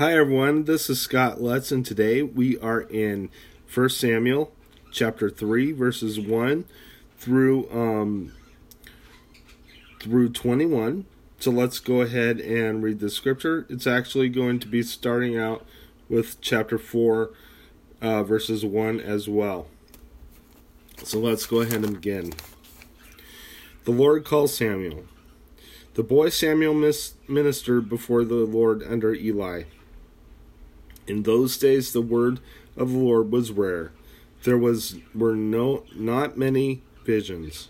Hi everyone, this is Scott Lutz, and today we are in 1 Samuel chapter 3, verses 1 through um, through 21. So let's go ahead and read the scripture. It's actually going to be starting out with chapter 4, uh, verses 1 as well. So let's go ahead and begin. The Lord calls Samuel. The boy Samuel ministered before the Lord under Eli. In those days the word of the Lord was rare. There was were no not many visions.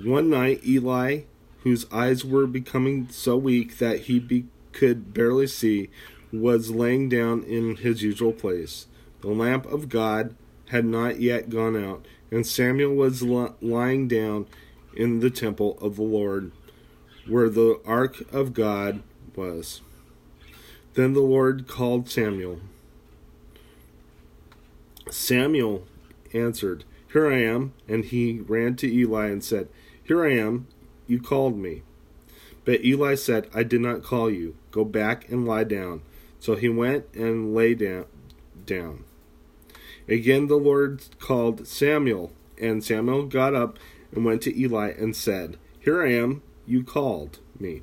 One night Eli, whose eyes were becoming so weak that he be, could barely see, was laying down in his usual place. The lamp of God had not yet gone out, and Samuel was li- lying down in the temple of the Lord, where the ark of God was. Then the Lord called Samuel. Samuel answered, Here I am. And he ran to Eli and said, Here I am. You called me. But Eli said, I did not call you. Go back and lie down. So he went and lay down. down. Again the Lord called Samuel, and Samuel got up and went to Eli and said, Here I am. You called me.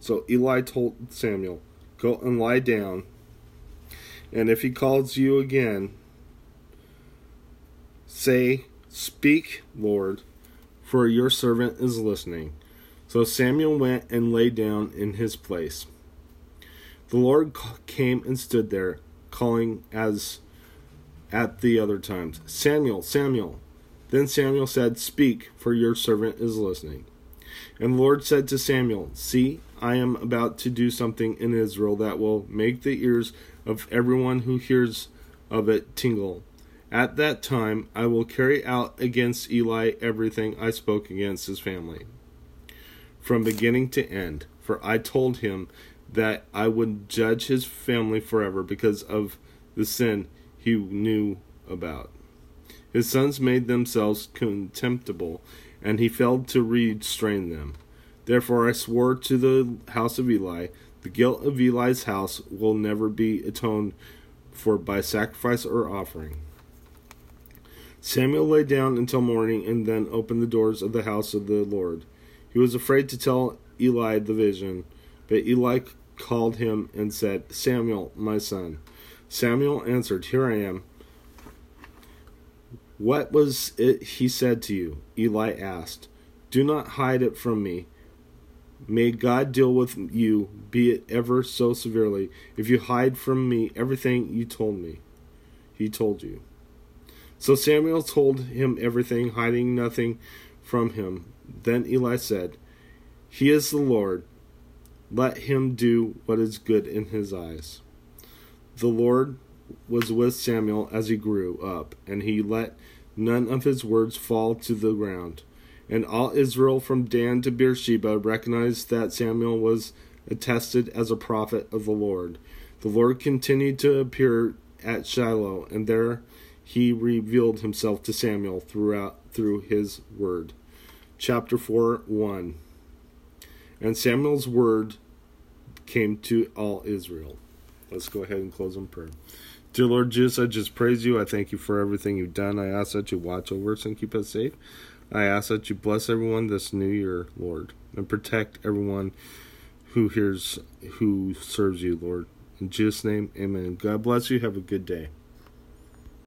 So Eli told Samuel, Go and lie down. And if he calls you again, say, Speak, Lord, for your servant is listening. So Samuel went and lay down in his place. The Lord came and stood there, calling as at the other times, Samuel, Samuel. Then Samuel said, Speak, for your servant is listening. And the Lord said to Samuel, See, I am about to do something in Israel that will make the ears of everyone who hears of it tingle. At that time, I will carry out against Eli everything I spoke against his family, from beginning to end. For I told him that I would judge his family forever because of the sin he knew about. His sons made themselves contemptible and he failed to restrain them. Therefore I swore to the house of Eli, the guilt of Eli's house will never be atoned for by sacrifice or offering. Samuel lay down until morning and then opened the doors of the house of the Lord. He was afraid to tell Eli the vision, but Eli called him and said, Samuel, my son. Samuel answered, Here I am. What was it he said to you? Eli asked. Do not hide it from me. May God deal with you, be it ever so severely, if you hide from me everything you told me. He told you. So Samuel told him everything, hiding nothing from him. Then Eli said, He is the Lord. Let him do what is good in his eyes. The Lord was with Samuel as he grew up, and he let none of his words fall to the ground. And all Israel from Dan to Beersheba recognized that Samuel was attested as a prophet of the Lord. The Lord continued to appear at Shiloh, and there he revealed himself to Samuel throughout through his word. Chapter 4 1 And Samuel's word came to all Israel. Let's go ahead and close in prayer. Dear Lord Jesus, I just praise you. I thank you for everything you've done. I ask that you watch over us and keep us safe. I ask that you bless everyone this new year, Lord, and protect everyone who hears, who serves you, Lord. In Jesus' name, amen. God bless you. Have a good day.